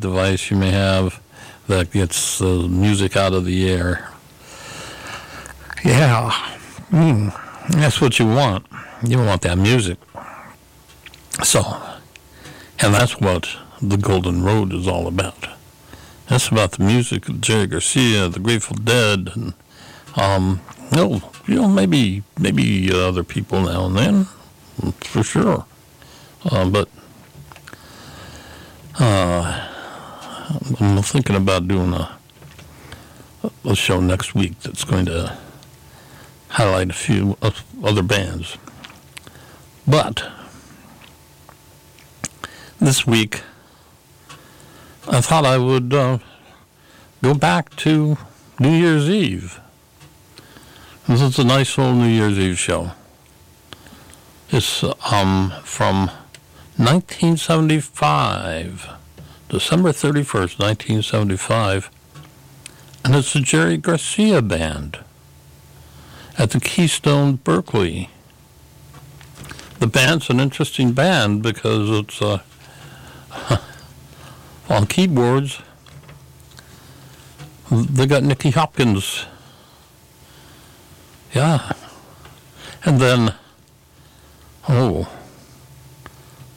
device you may have that gets the music out of the air. Yeah, mm, that's what you want. You want that music. So, and that's what the Golden Road is all about. That's about the music of Jerry Garcia, the Grateful Dead, and um, you know, you know, maybe maybe other people now and then, for sure. Uh, but uh, I'm thinking about doing a a show next week that's going to highlight a few other bands. But this week, I thought I would uh, go back to New Year's Eve. This is a nice old New Year's Eve show. It's um, from 1975, December 31st, 1975, and it's the Jerry Garcia Band at the Keystone Berkeley. The band's an interesting band because it's uh, on keyboards. They got Nicky Hopkins. Yeah. And then, oh,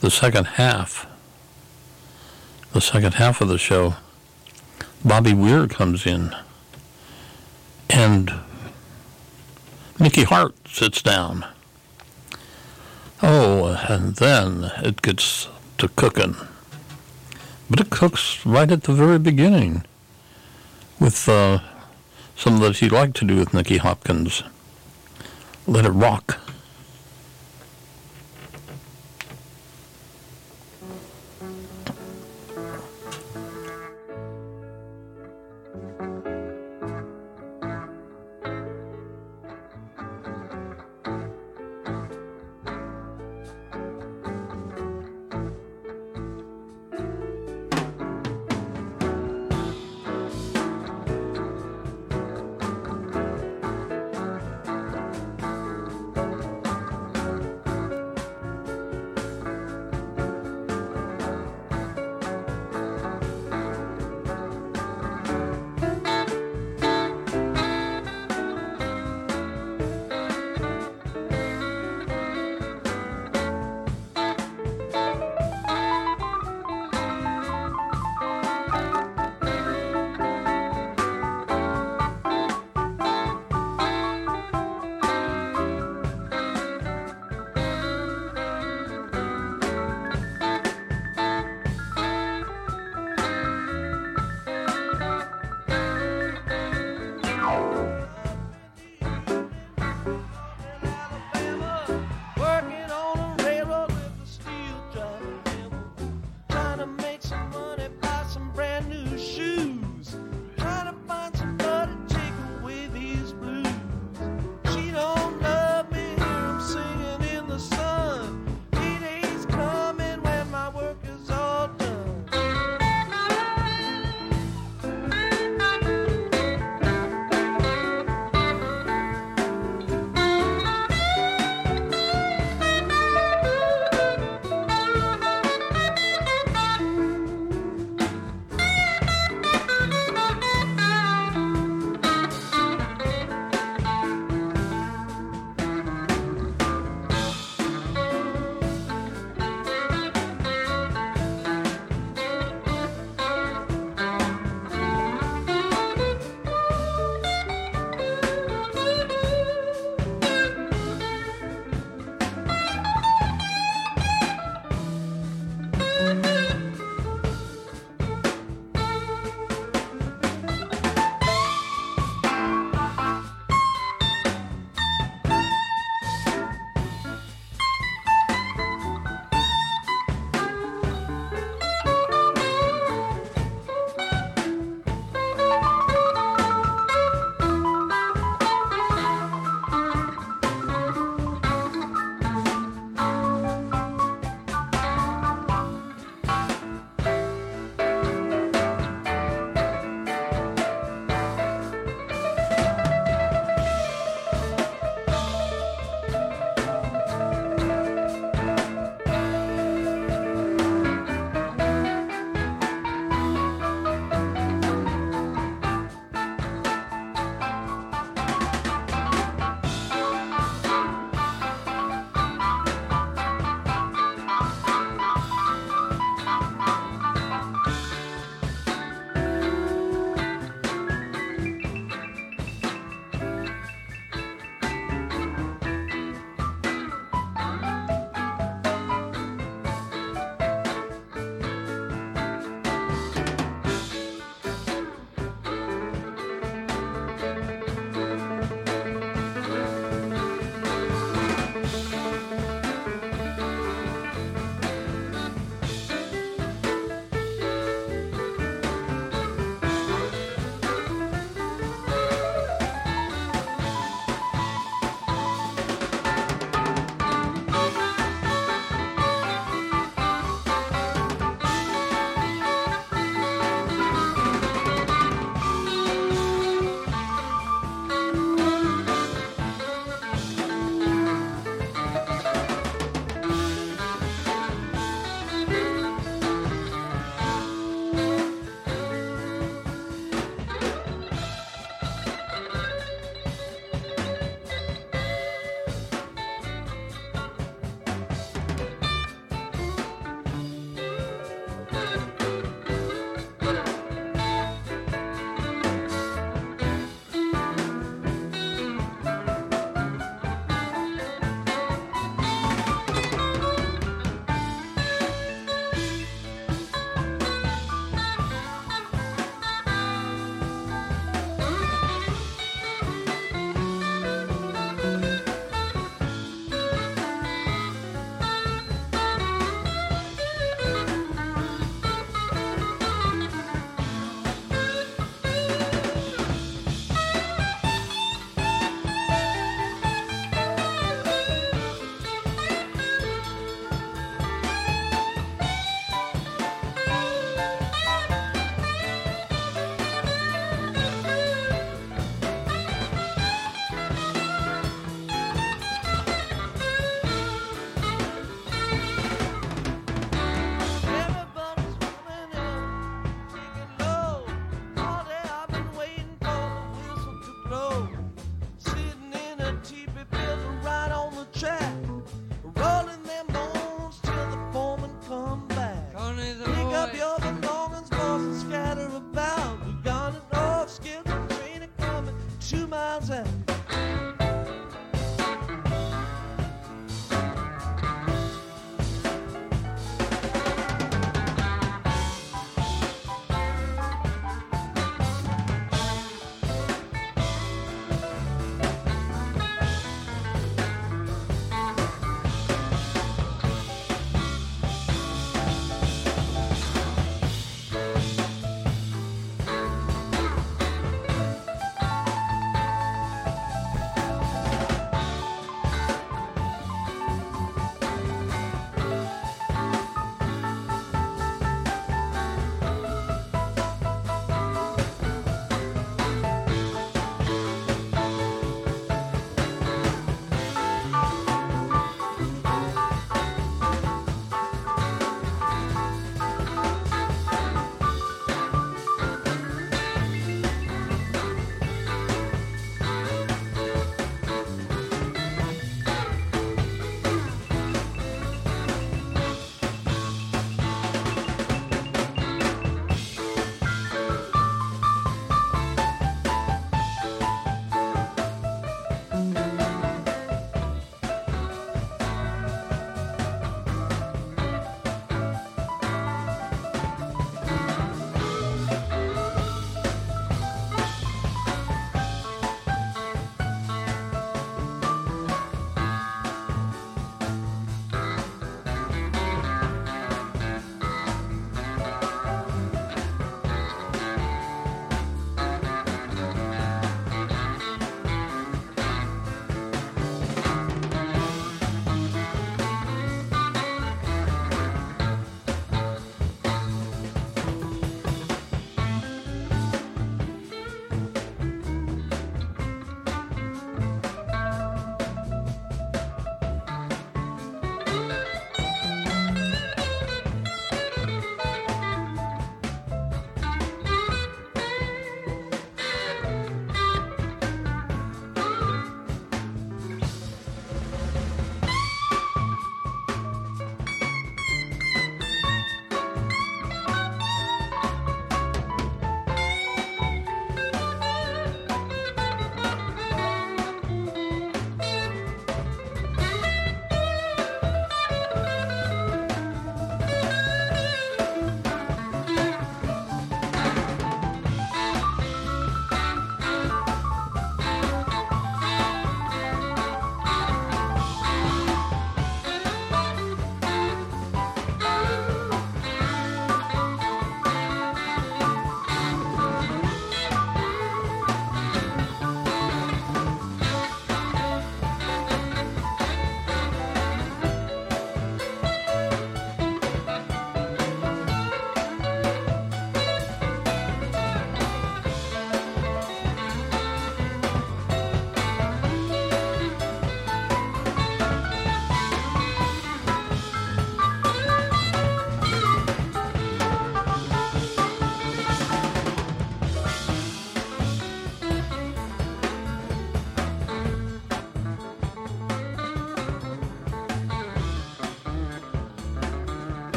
the second half, the second half of the show, Bobby Weir comes in and Mickey Hart sits down. Oh, and then it gets to cooking. But it cooks right at the very beginning with uh, something that he'd like to do with Nicky Hopkins. Let it rock.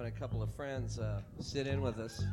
Having a couple of friends uh, sit in with us.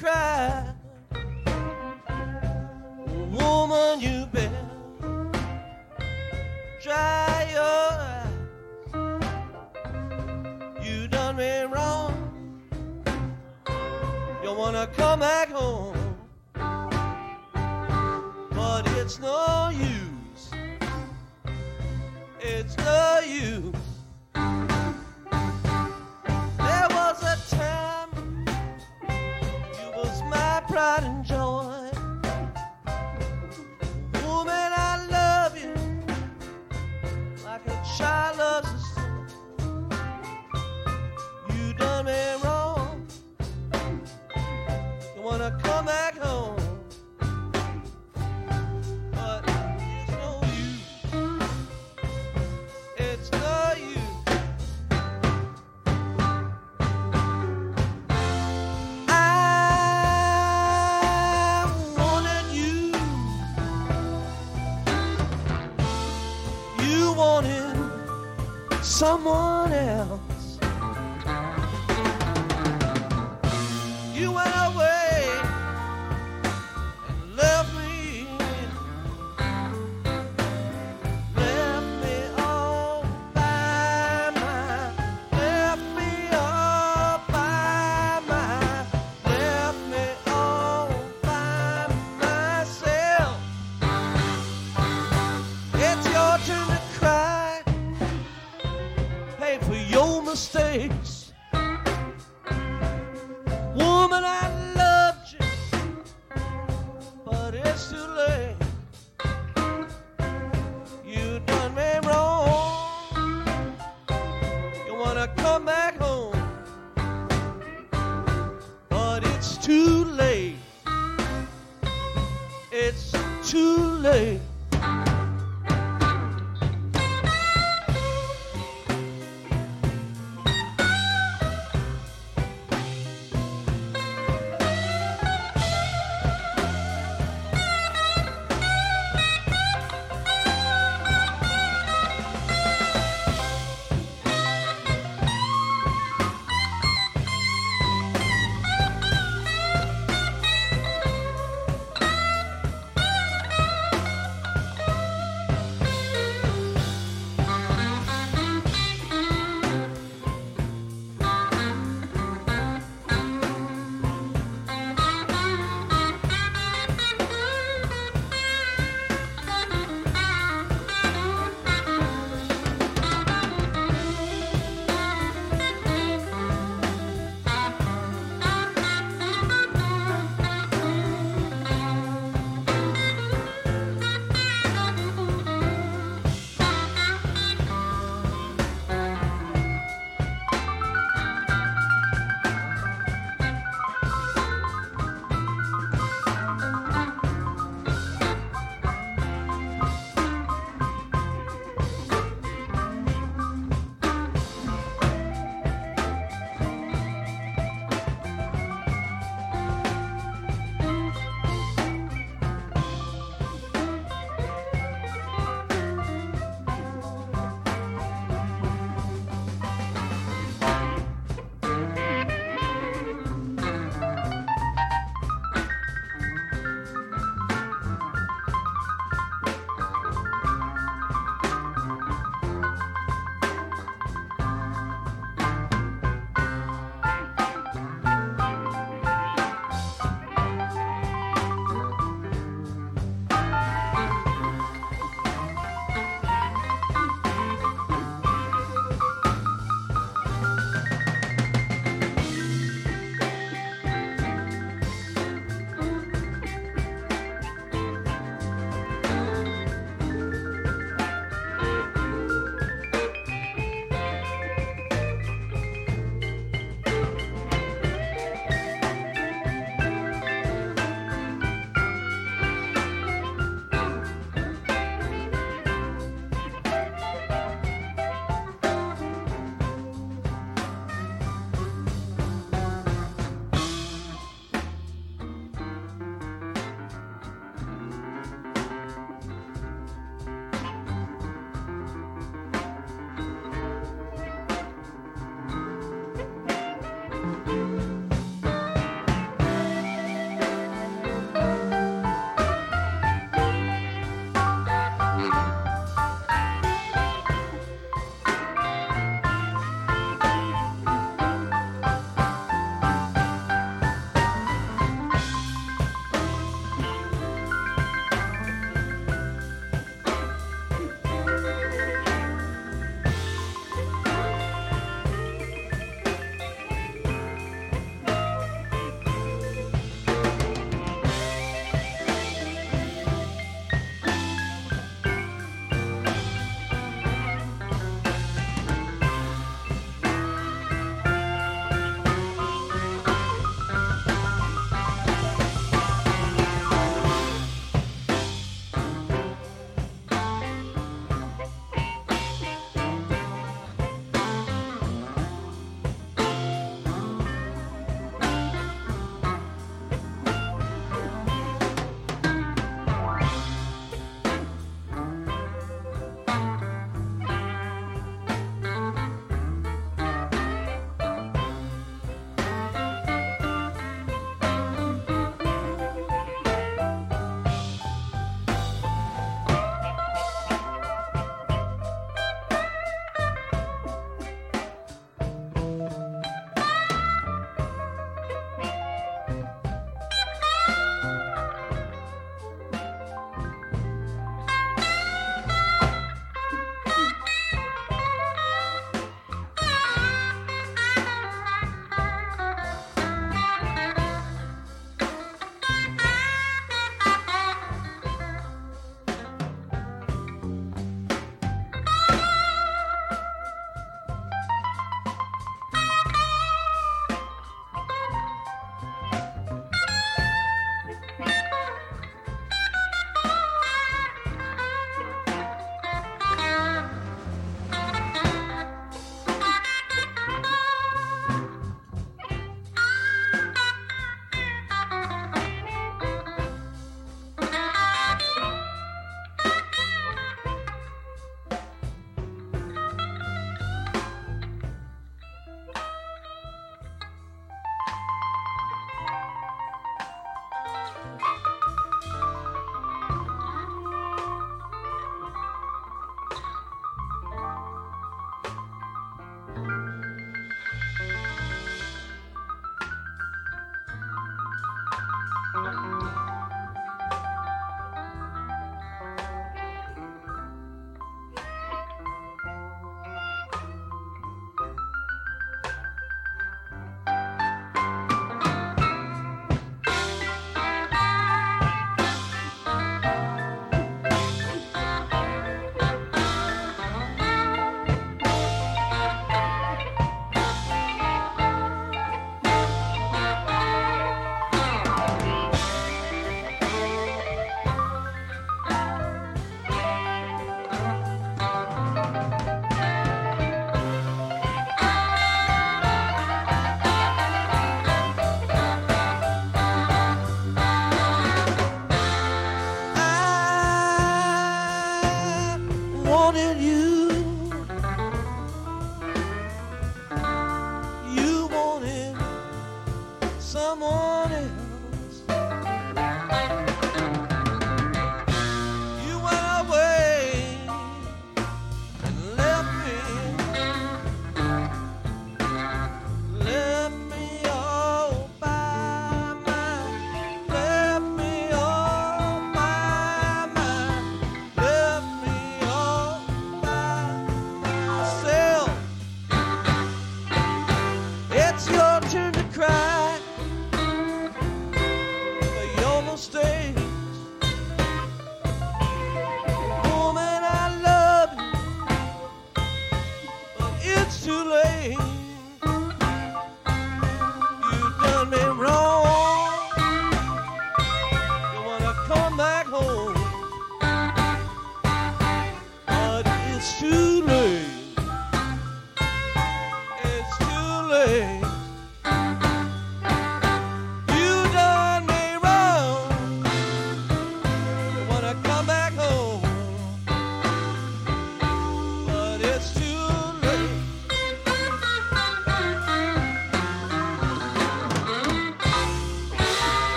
Cry. Woman, you better dry your eyes. You done me wrong. You wanna come back home. But it's no use. It's no use.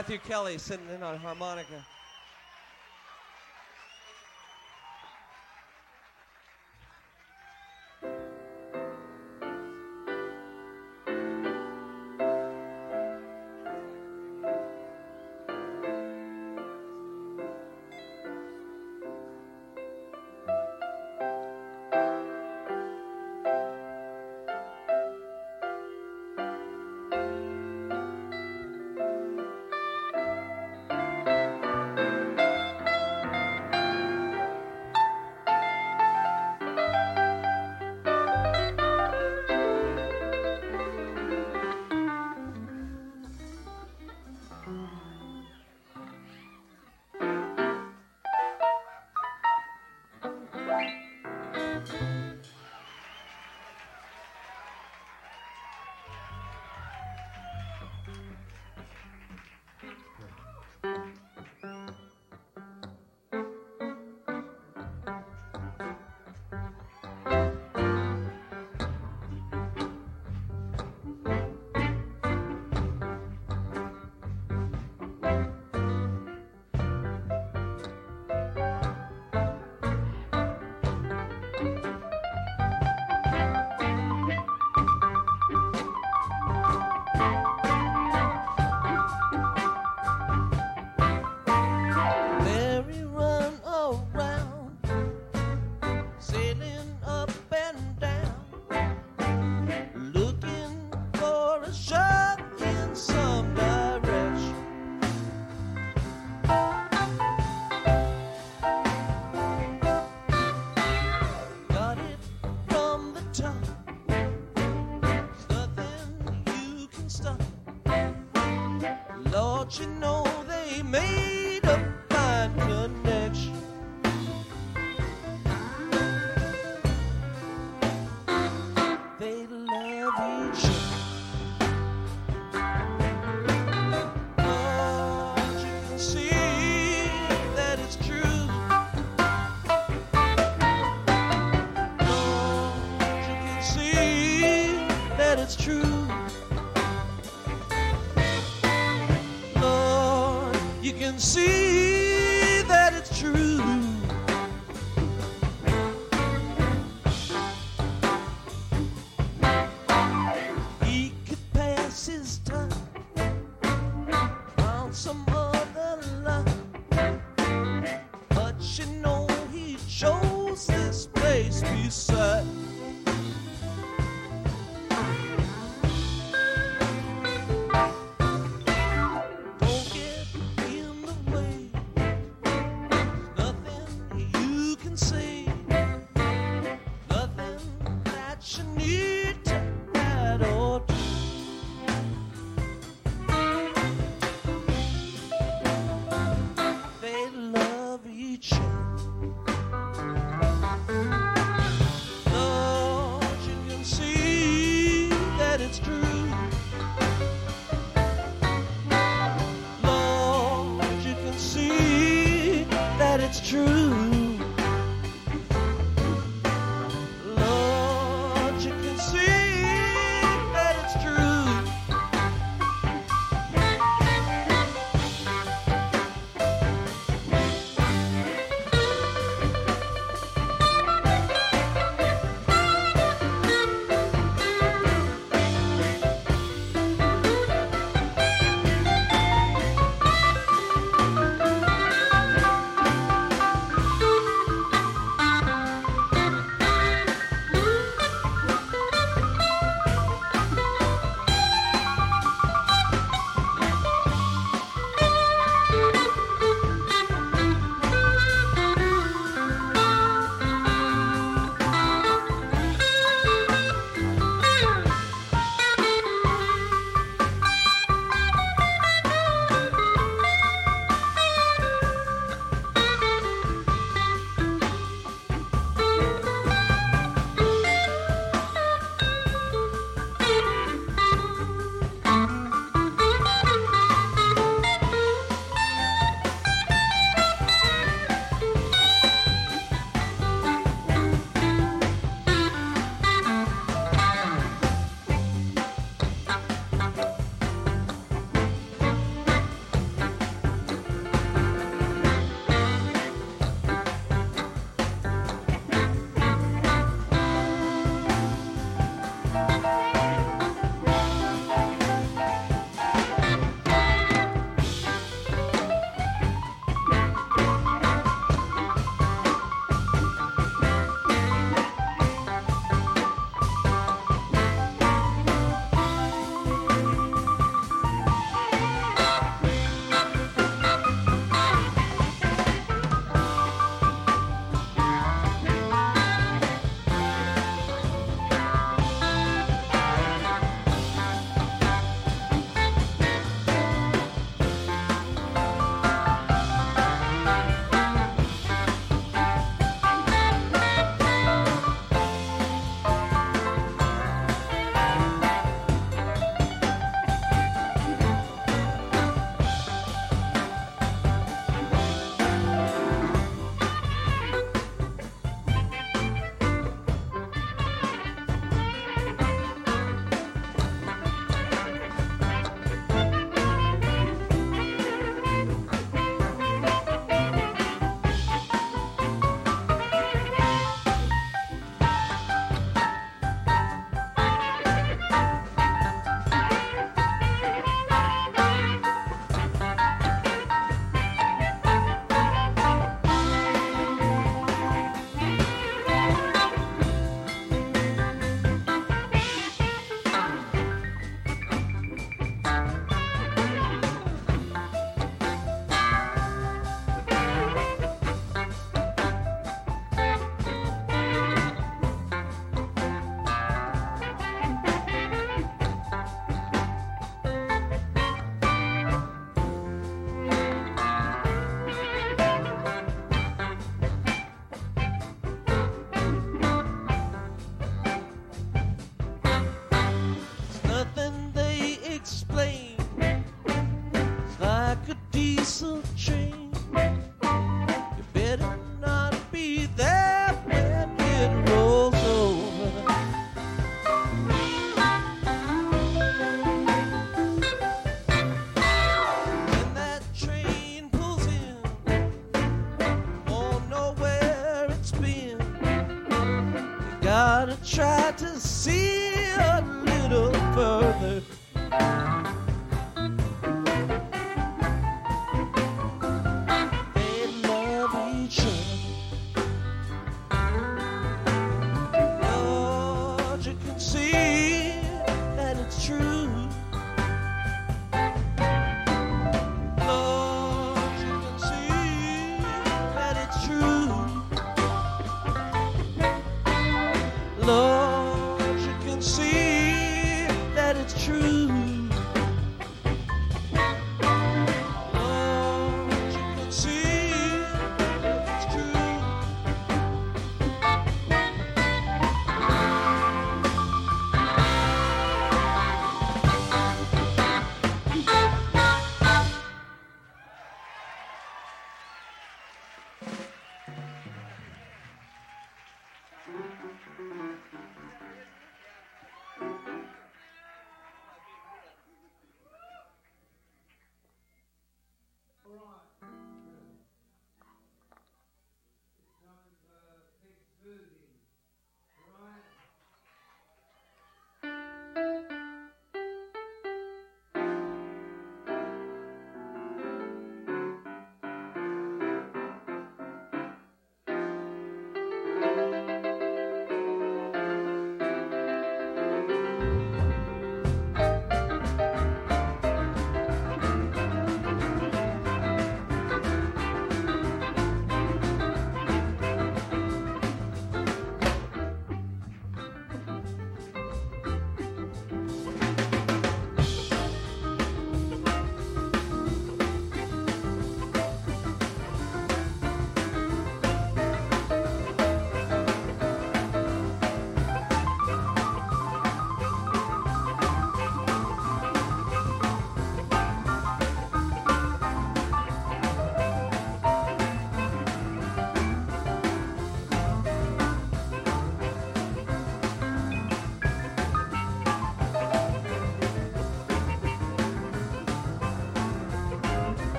Matthew Kelly sitting see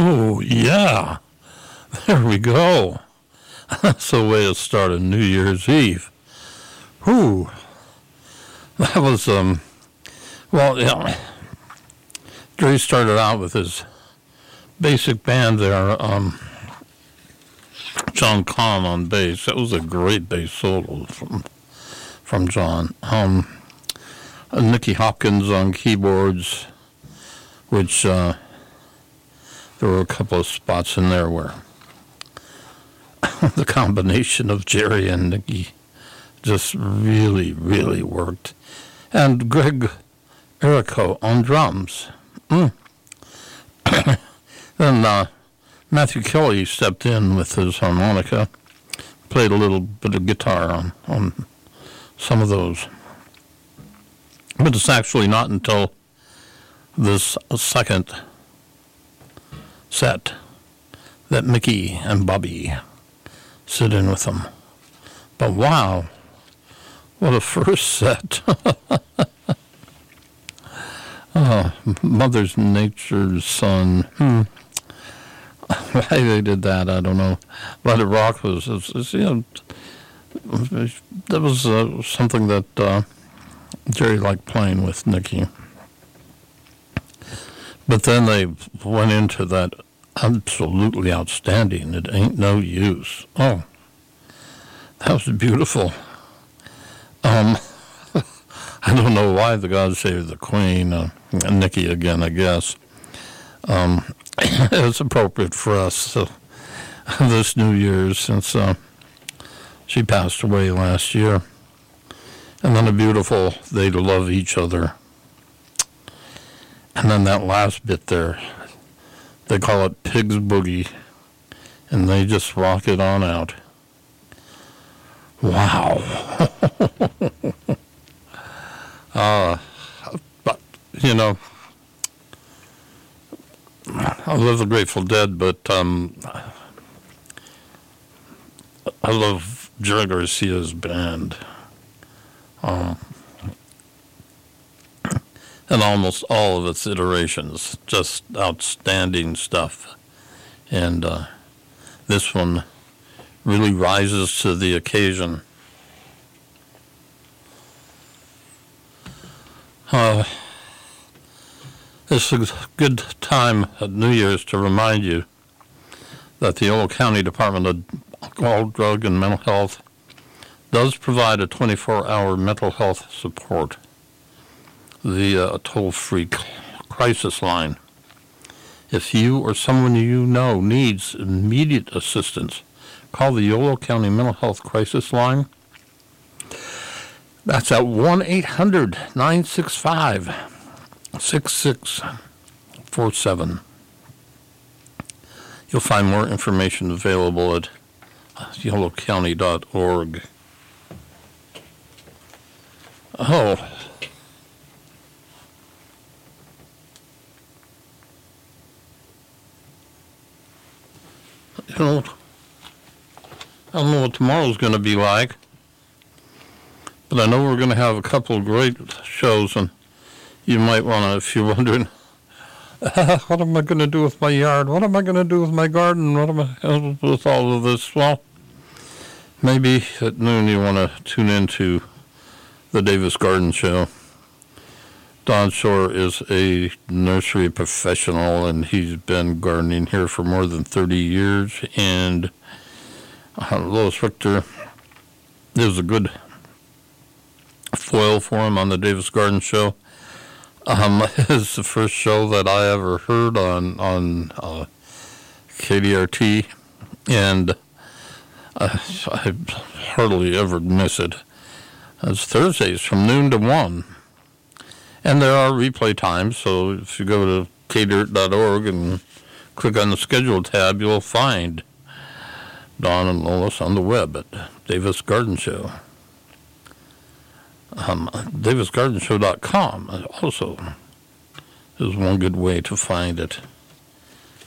Oh, yeah. There we go. That's the way to start a New Year's Eve. Whew. That was, um, well, yeah. Dre started out with his basic band there, um, John Kahn on bass. That was a great bass solo from, from John. Um, Nicky Hopkins on keyboards, which, uh, there were a couple of spots in there where the combination of Jerry and Nicky just really, really worked. And Greg Errico on drums. Mm. then uh, Matthew Kelly stepped in with his harmonica, played a little bit of guitar on, on some of those. But it's actually not until this second set that Mickey and Bobby sit in with them. But wow, what a first set. oh, Mother's Nature's Son. Hmm. Why they did that, I don't know. Let It Rock was, was, was you know, that was uh, something that uh, Jerry liked playing with Nicky. But then they went into that absolutely outstanding. It ain't no use. Oh, that was beautiful. Um, I don't know why the God Save the Queen, uh, Nicky again, I guess. Um, it's appropriate for us uh, this New Year's since uh, she passed away last year. And then a beautiful They Love Each Other. And then that last bit there, they call it Pig's Boogie, and they just rock it on out. Wow. uh, but, you know, I love the Grateful Dead, but um, I love Jerry Garcia's band. Um, and almost all of its iterations. Just outstanding stuff. And uh, this one really rises to the occasion. Uh, it's a good time at New Year's to remind you that the Yolo County Department of Alcohol, Drug, and Mental Health does provide a 24-hour mental health support the uh, toll free crisis line. If you or someone you know needs immediate assistance, call the Yolo County Mental Health Crisis Line. That's at 1 800 965 6647. You'll find more information available at yolocounty.org. Oh, you know, I don't know what tomorrow's going to be like, but I know we're going to have a couple great shows, and you might want to, if you're wondering, what am I going to do with my yard? What am I going to do with my garden? What am I with all of this? Well, maybe at noon you want to tune into the Davis Garden Show. Don Shor is a nursery professional and he's been gardening here for more than 30 years. And uh, Lois Richter is a good foil for him on the Davis Garden Show. Um, it's the first show that I ever heard on on uh, KDRT, and I, I hardly ever miss it. It's Thursdays from noon to one. And there are replay times, so if you go to kdirt.org and click on the schedule tab, you'll find Don and Lois on the web at Davis Garden Show. Um, DavisGardenShow.com also is one good way to find it.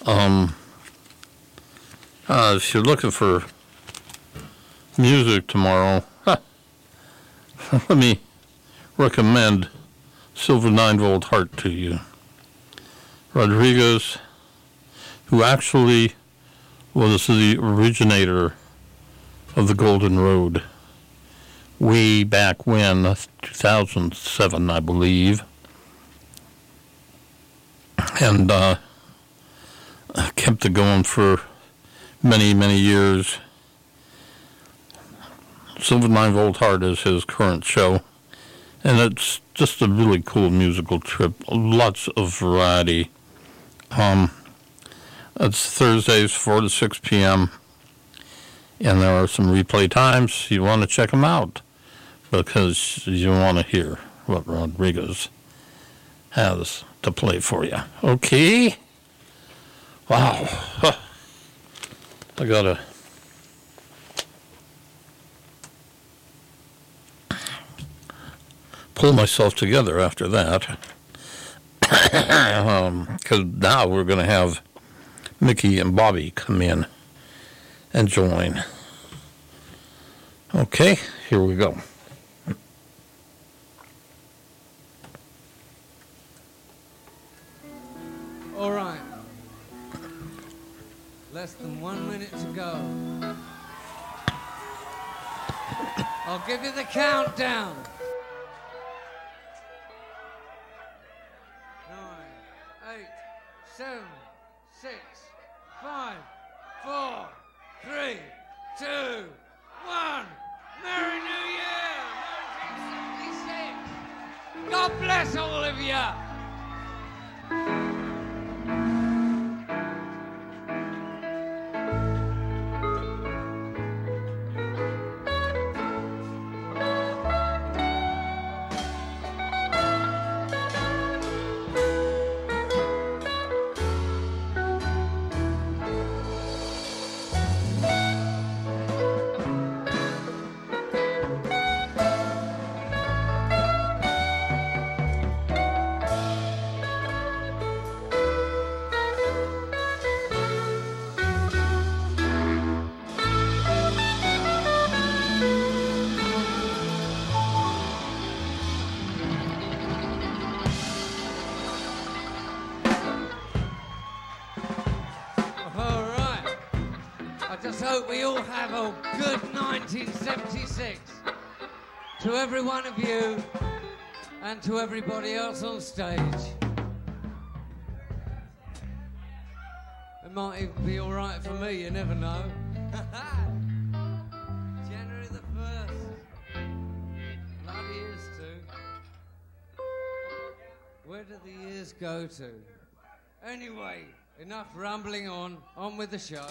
Um, uh, if you're looking for music tomorrow, let me recommend Silver 9 volt heart to you. Rodriguez who actually was the originator of the Golden Road way back when, 2007, I believe. And uh, kept it going for many, many years. Silver Nine Volt Heart is his current show. And it's just a really cool musical trip. Lots of variety. Um, it's Thursdays, 4 to 6 p.m. And there are some replay times. You want to check them out because you want to hear what Rodriguez has to play for you. Okay? Wow. Huh. I gotta. Pull myself together after that. Because um, now we're going to have Mickey and Bobby come in and join. Okay, here we go. All right. Less than one minute to go. I'll give you the countdown. Seven, six, five, four, three, two, one. Merry New Year, 1976. God bless all of you. To every one of you and to everybody else on stage. It might even be all right for me, you never know. January the 1st. Bloody years too. Where do the years go to? Anyway, enough rambling on. On with the show.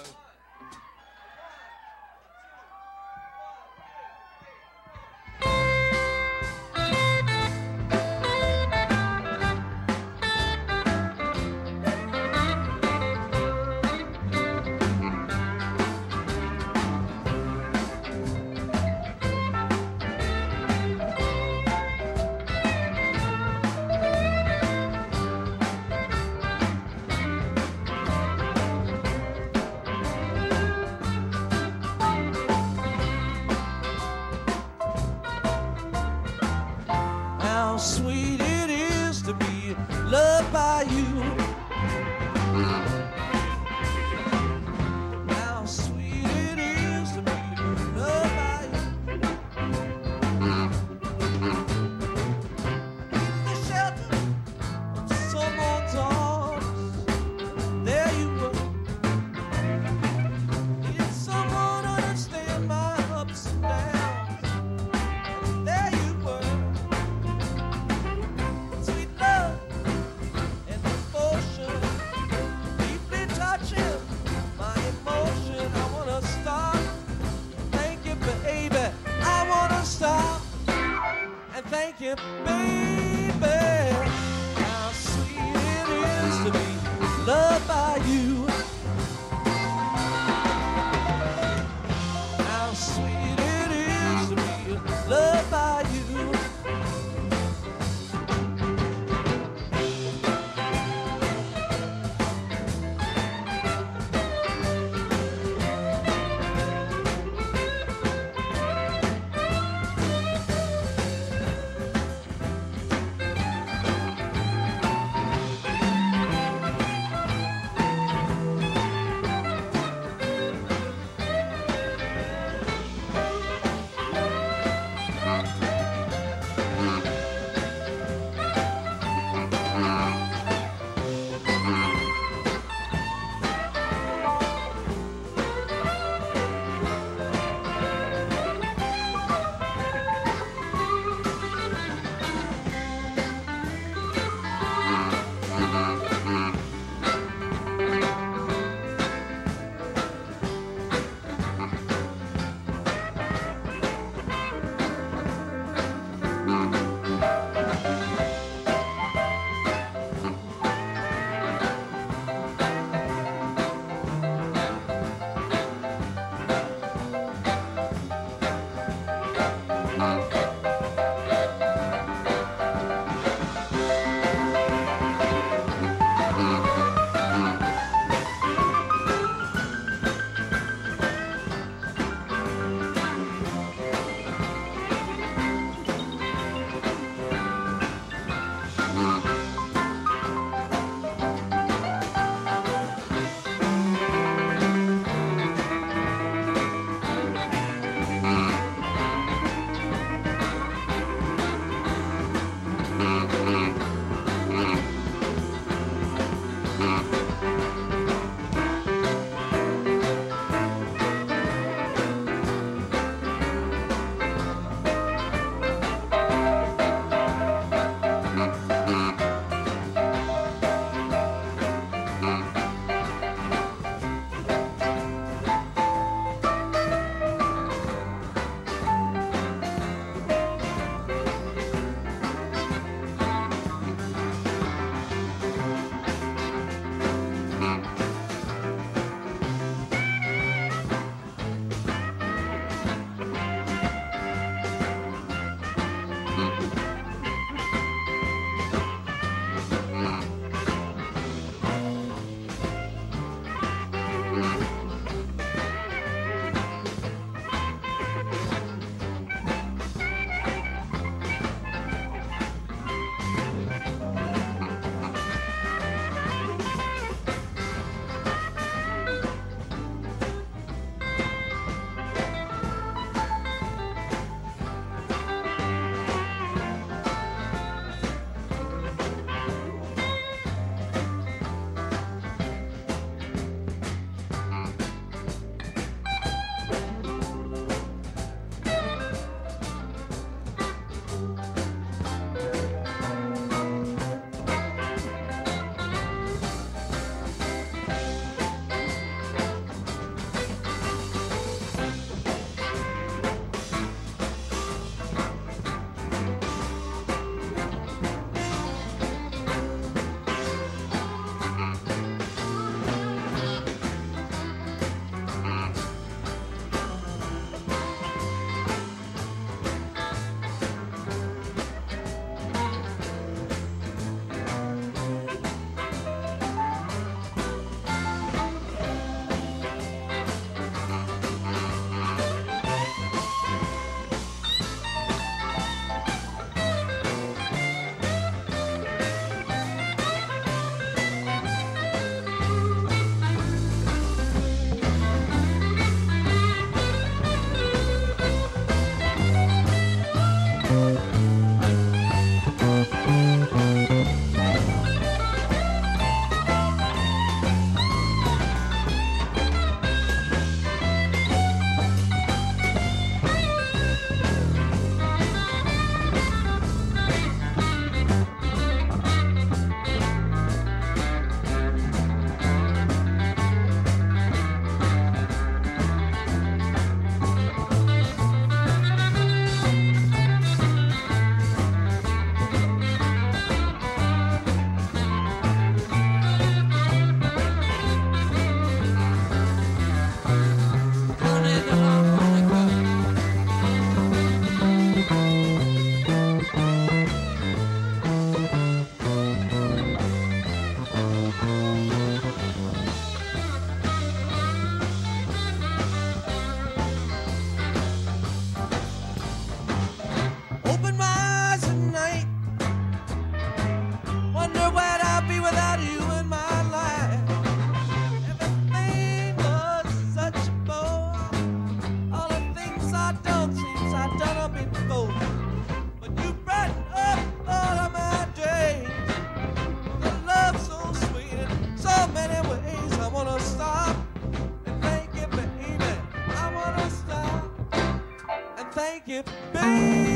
Baby,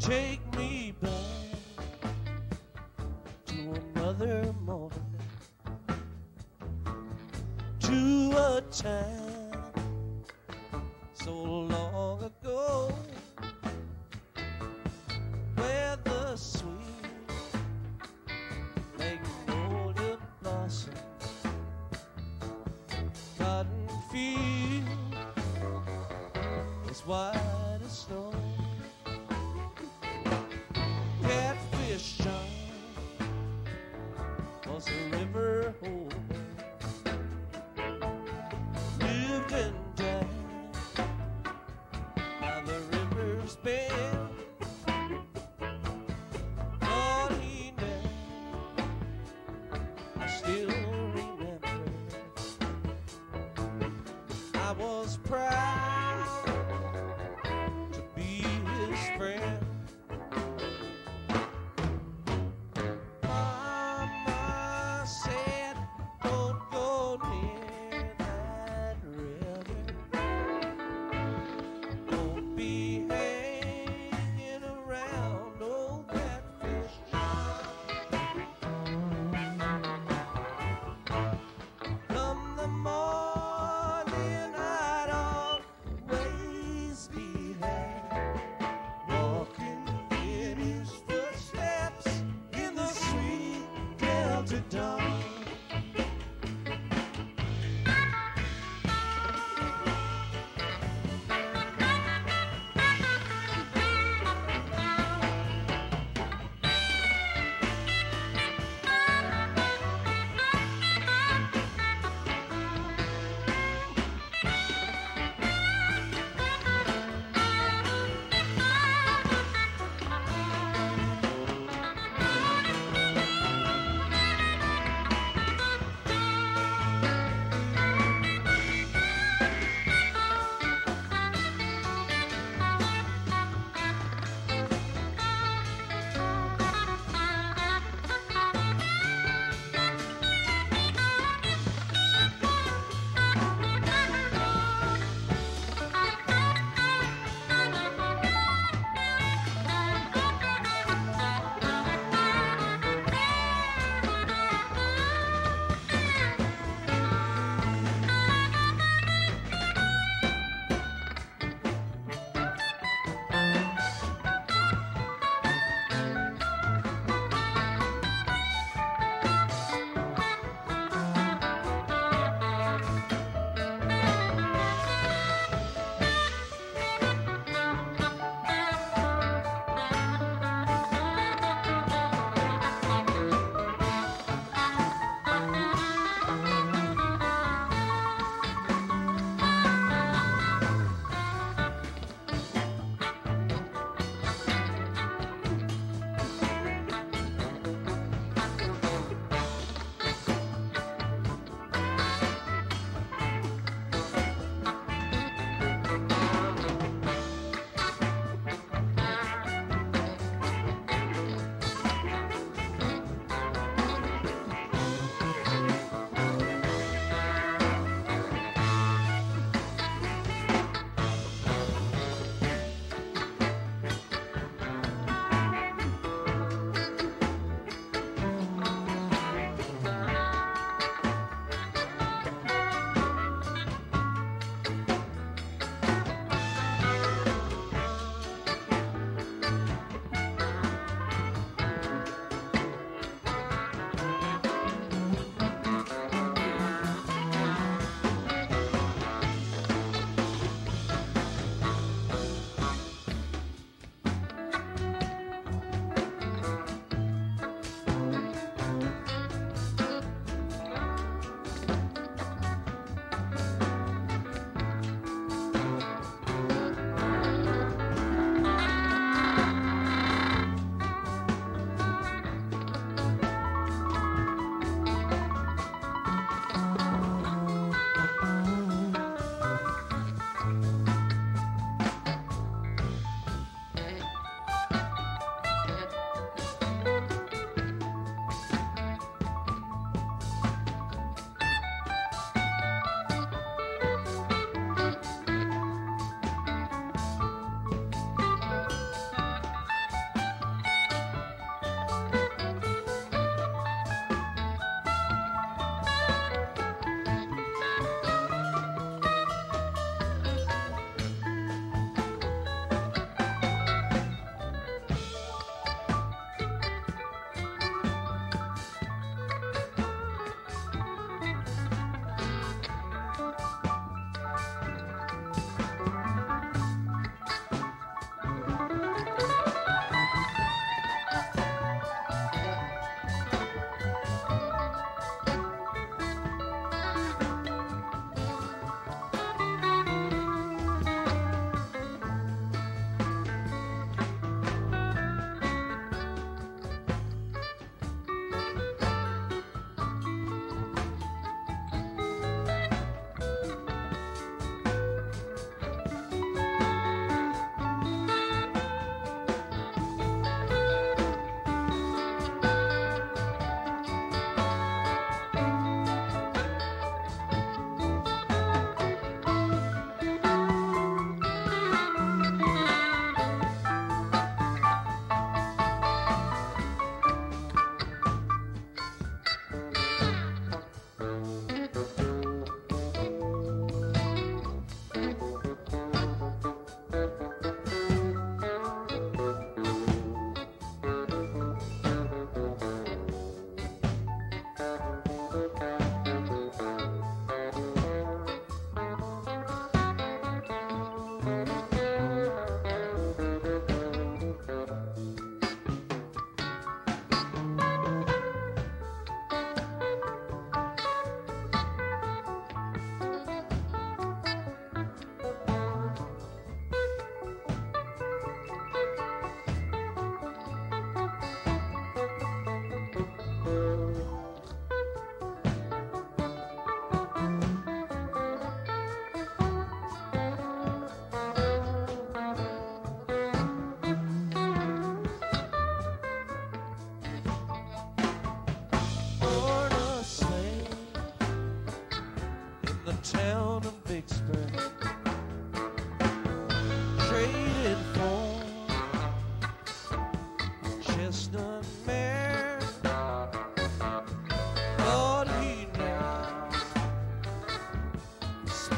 Take river's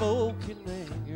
spoke in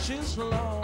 coaches long.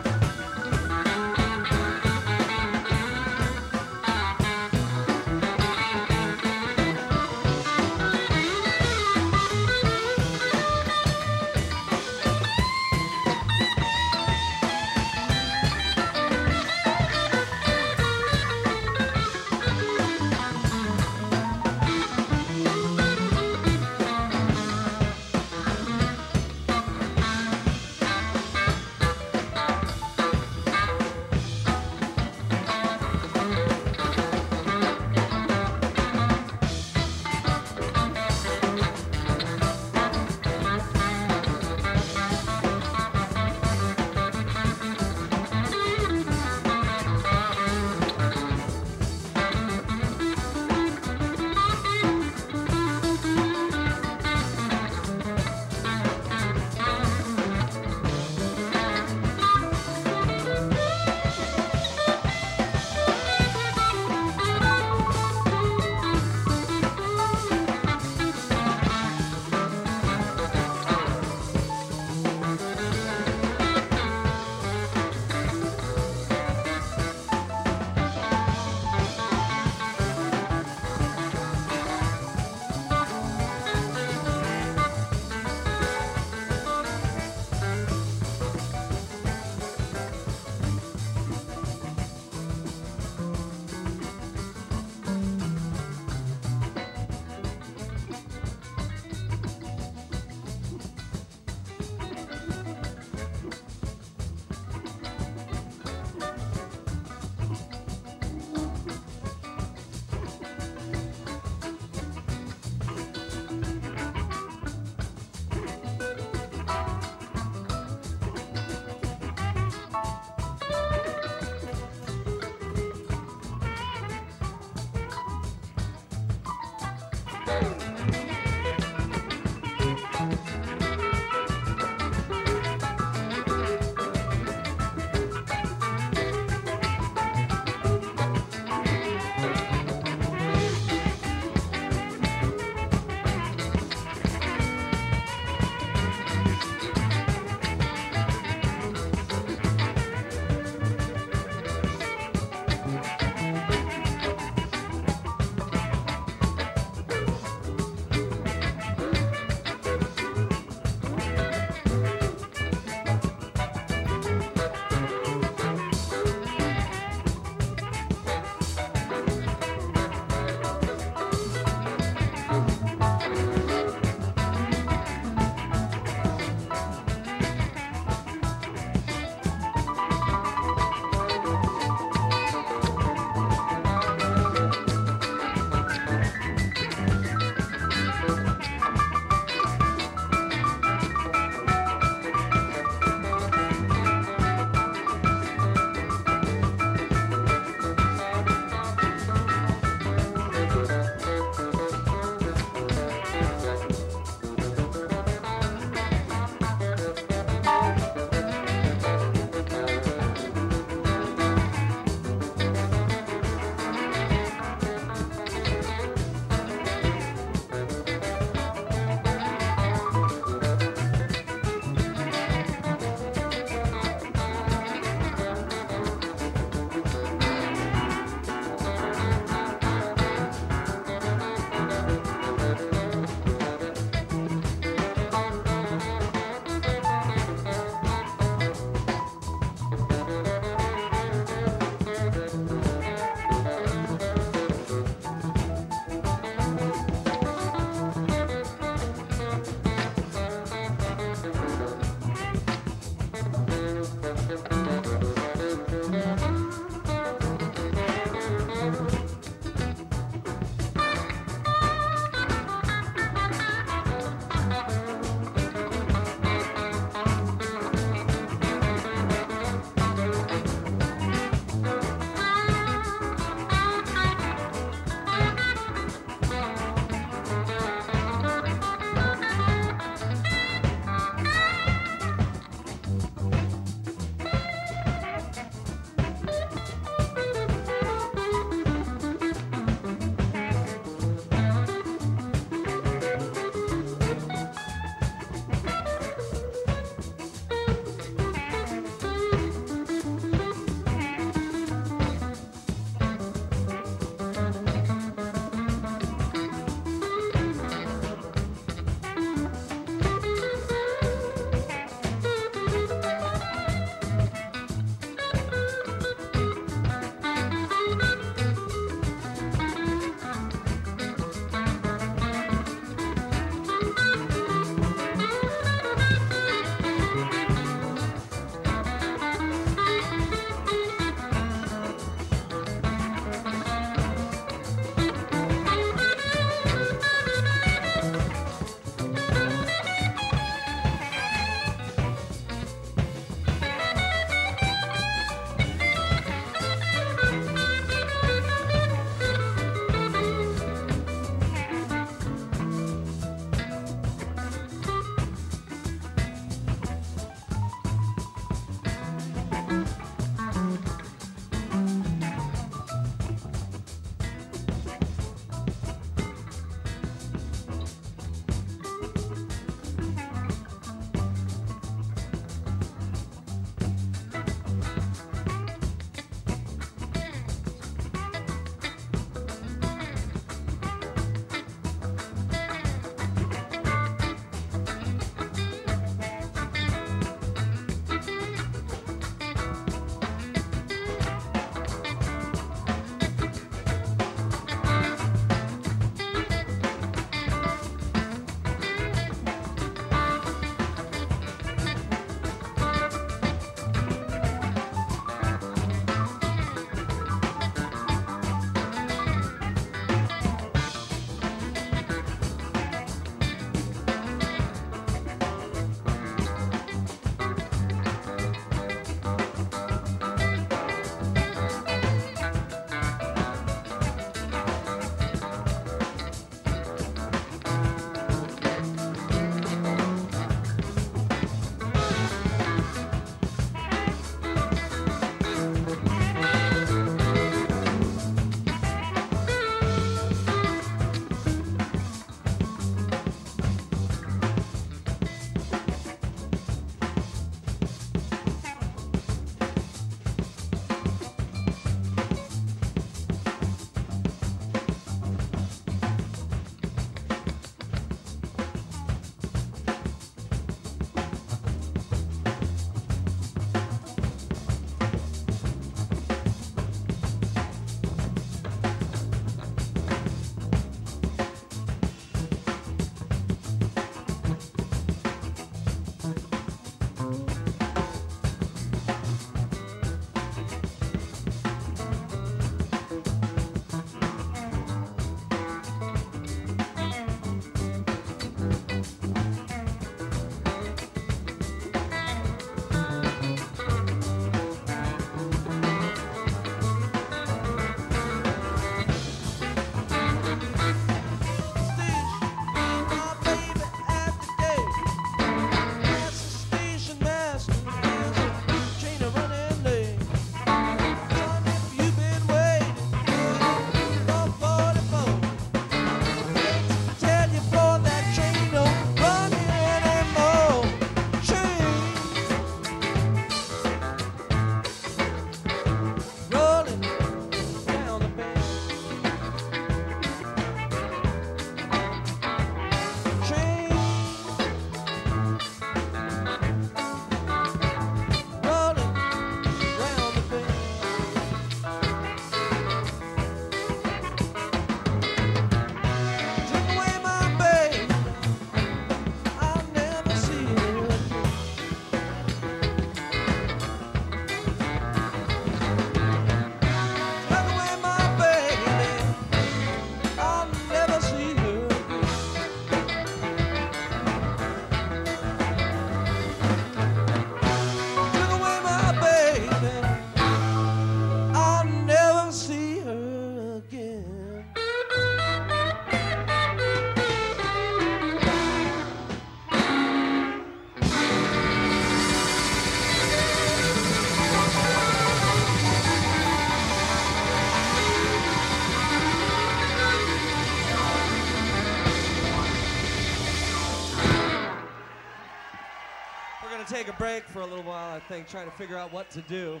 A break for a little while, I think, trying to figure out what to do.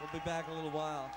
We'll be back in a little while.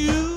you.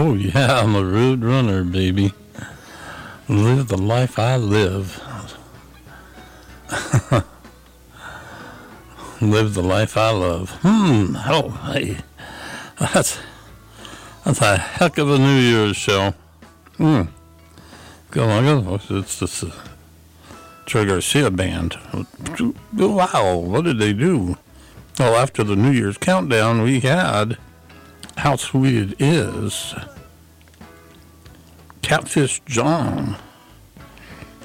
Oh, yeah, I'm a road runner, baby. Live the life I live. live the life I love. Hmm. Oh, hey. That's, that's a heck of a New Year's show. Hmm. Go on. It's a Troy Garcia band. Wow, what did they do? Well, after the New Year's countdown, we had how sweet it is. Catfish John.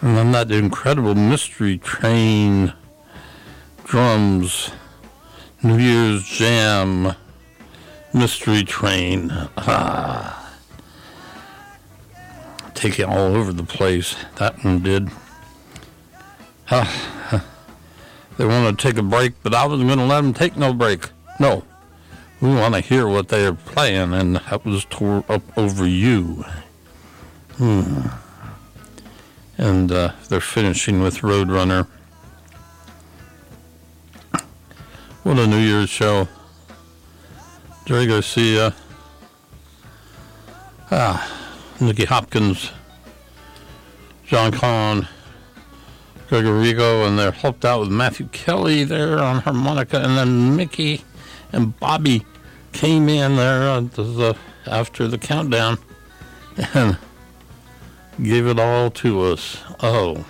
And then that incredible mystery train drums, New Year's Jam, mystery train. Ah. Take it all over the place. That one did. Ah. They wanted to take a break, but I wasn't going to let them take no break. No we want to hear what they are playing, and that was tore up over you. Hmm. And uh, they're finishing with Roadrunner. What a New Year's show. Jerry Garcia. Ah, Nicky Hopkins, John Kahn, Gregorico, and they're helped out with Matthew Kelly there on harmonica, and then Mickey and Bobby came in there uh, the, after the countdown and gave it all to us. Oh,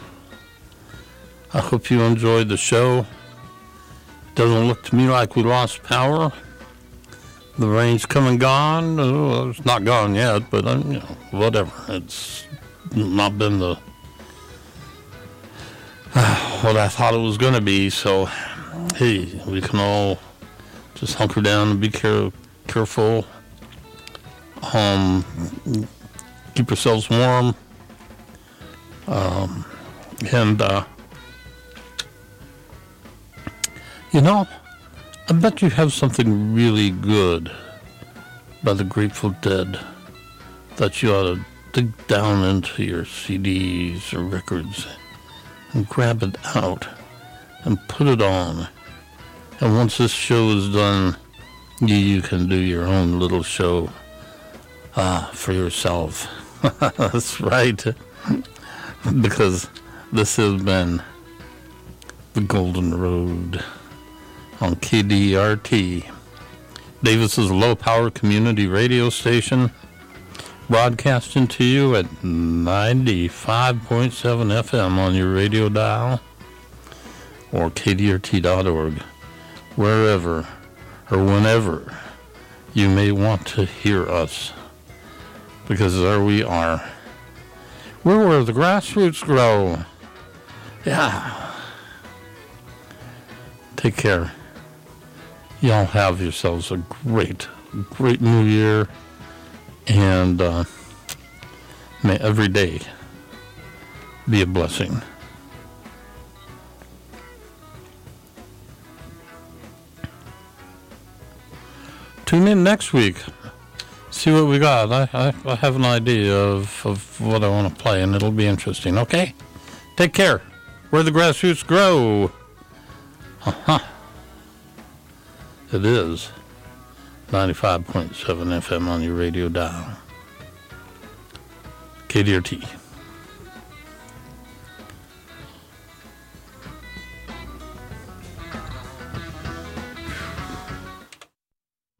I hope you enjoyed the show. Doesn't look to me like we lost power. The rain's come and gone. Oh, it's not gone yet, but uh, you know, whatever. It's not been the what I thought it was going to be. So, hey, we can all just hunker down and be care- careful. Um, keep yourselves warm. Um, and, uh, you know, I bet you have something really good by the Grateful Dead that you ought to dig down into your CDs or records and grab it out and put it on. And once this show is done, you, you can do your own little show uh, for yourself. That's right. because this has been the Golden Road on KDRT, Davis's low power community radio station, broadcasting to you at 95.7 FM on your radio dial or kdrt.org, wherever or whenever you may want to hear us. because there we are. We're where the grassroots grow. Yeah. Take care. Y'all have yourselves a great, great new year. And uh, may every day be a blessing. Tune in next week. See what we got. I, I, I have an idea of, of what I want to play, and it'll be interesting. Okay? Take care. Where the grassroots grow. Uh-huh. It is 95.7 FM on your radio dial. KDRT.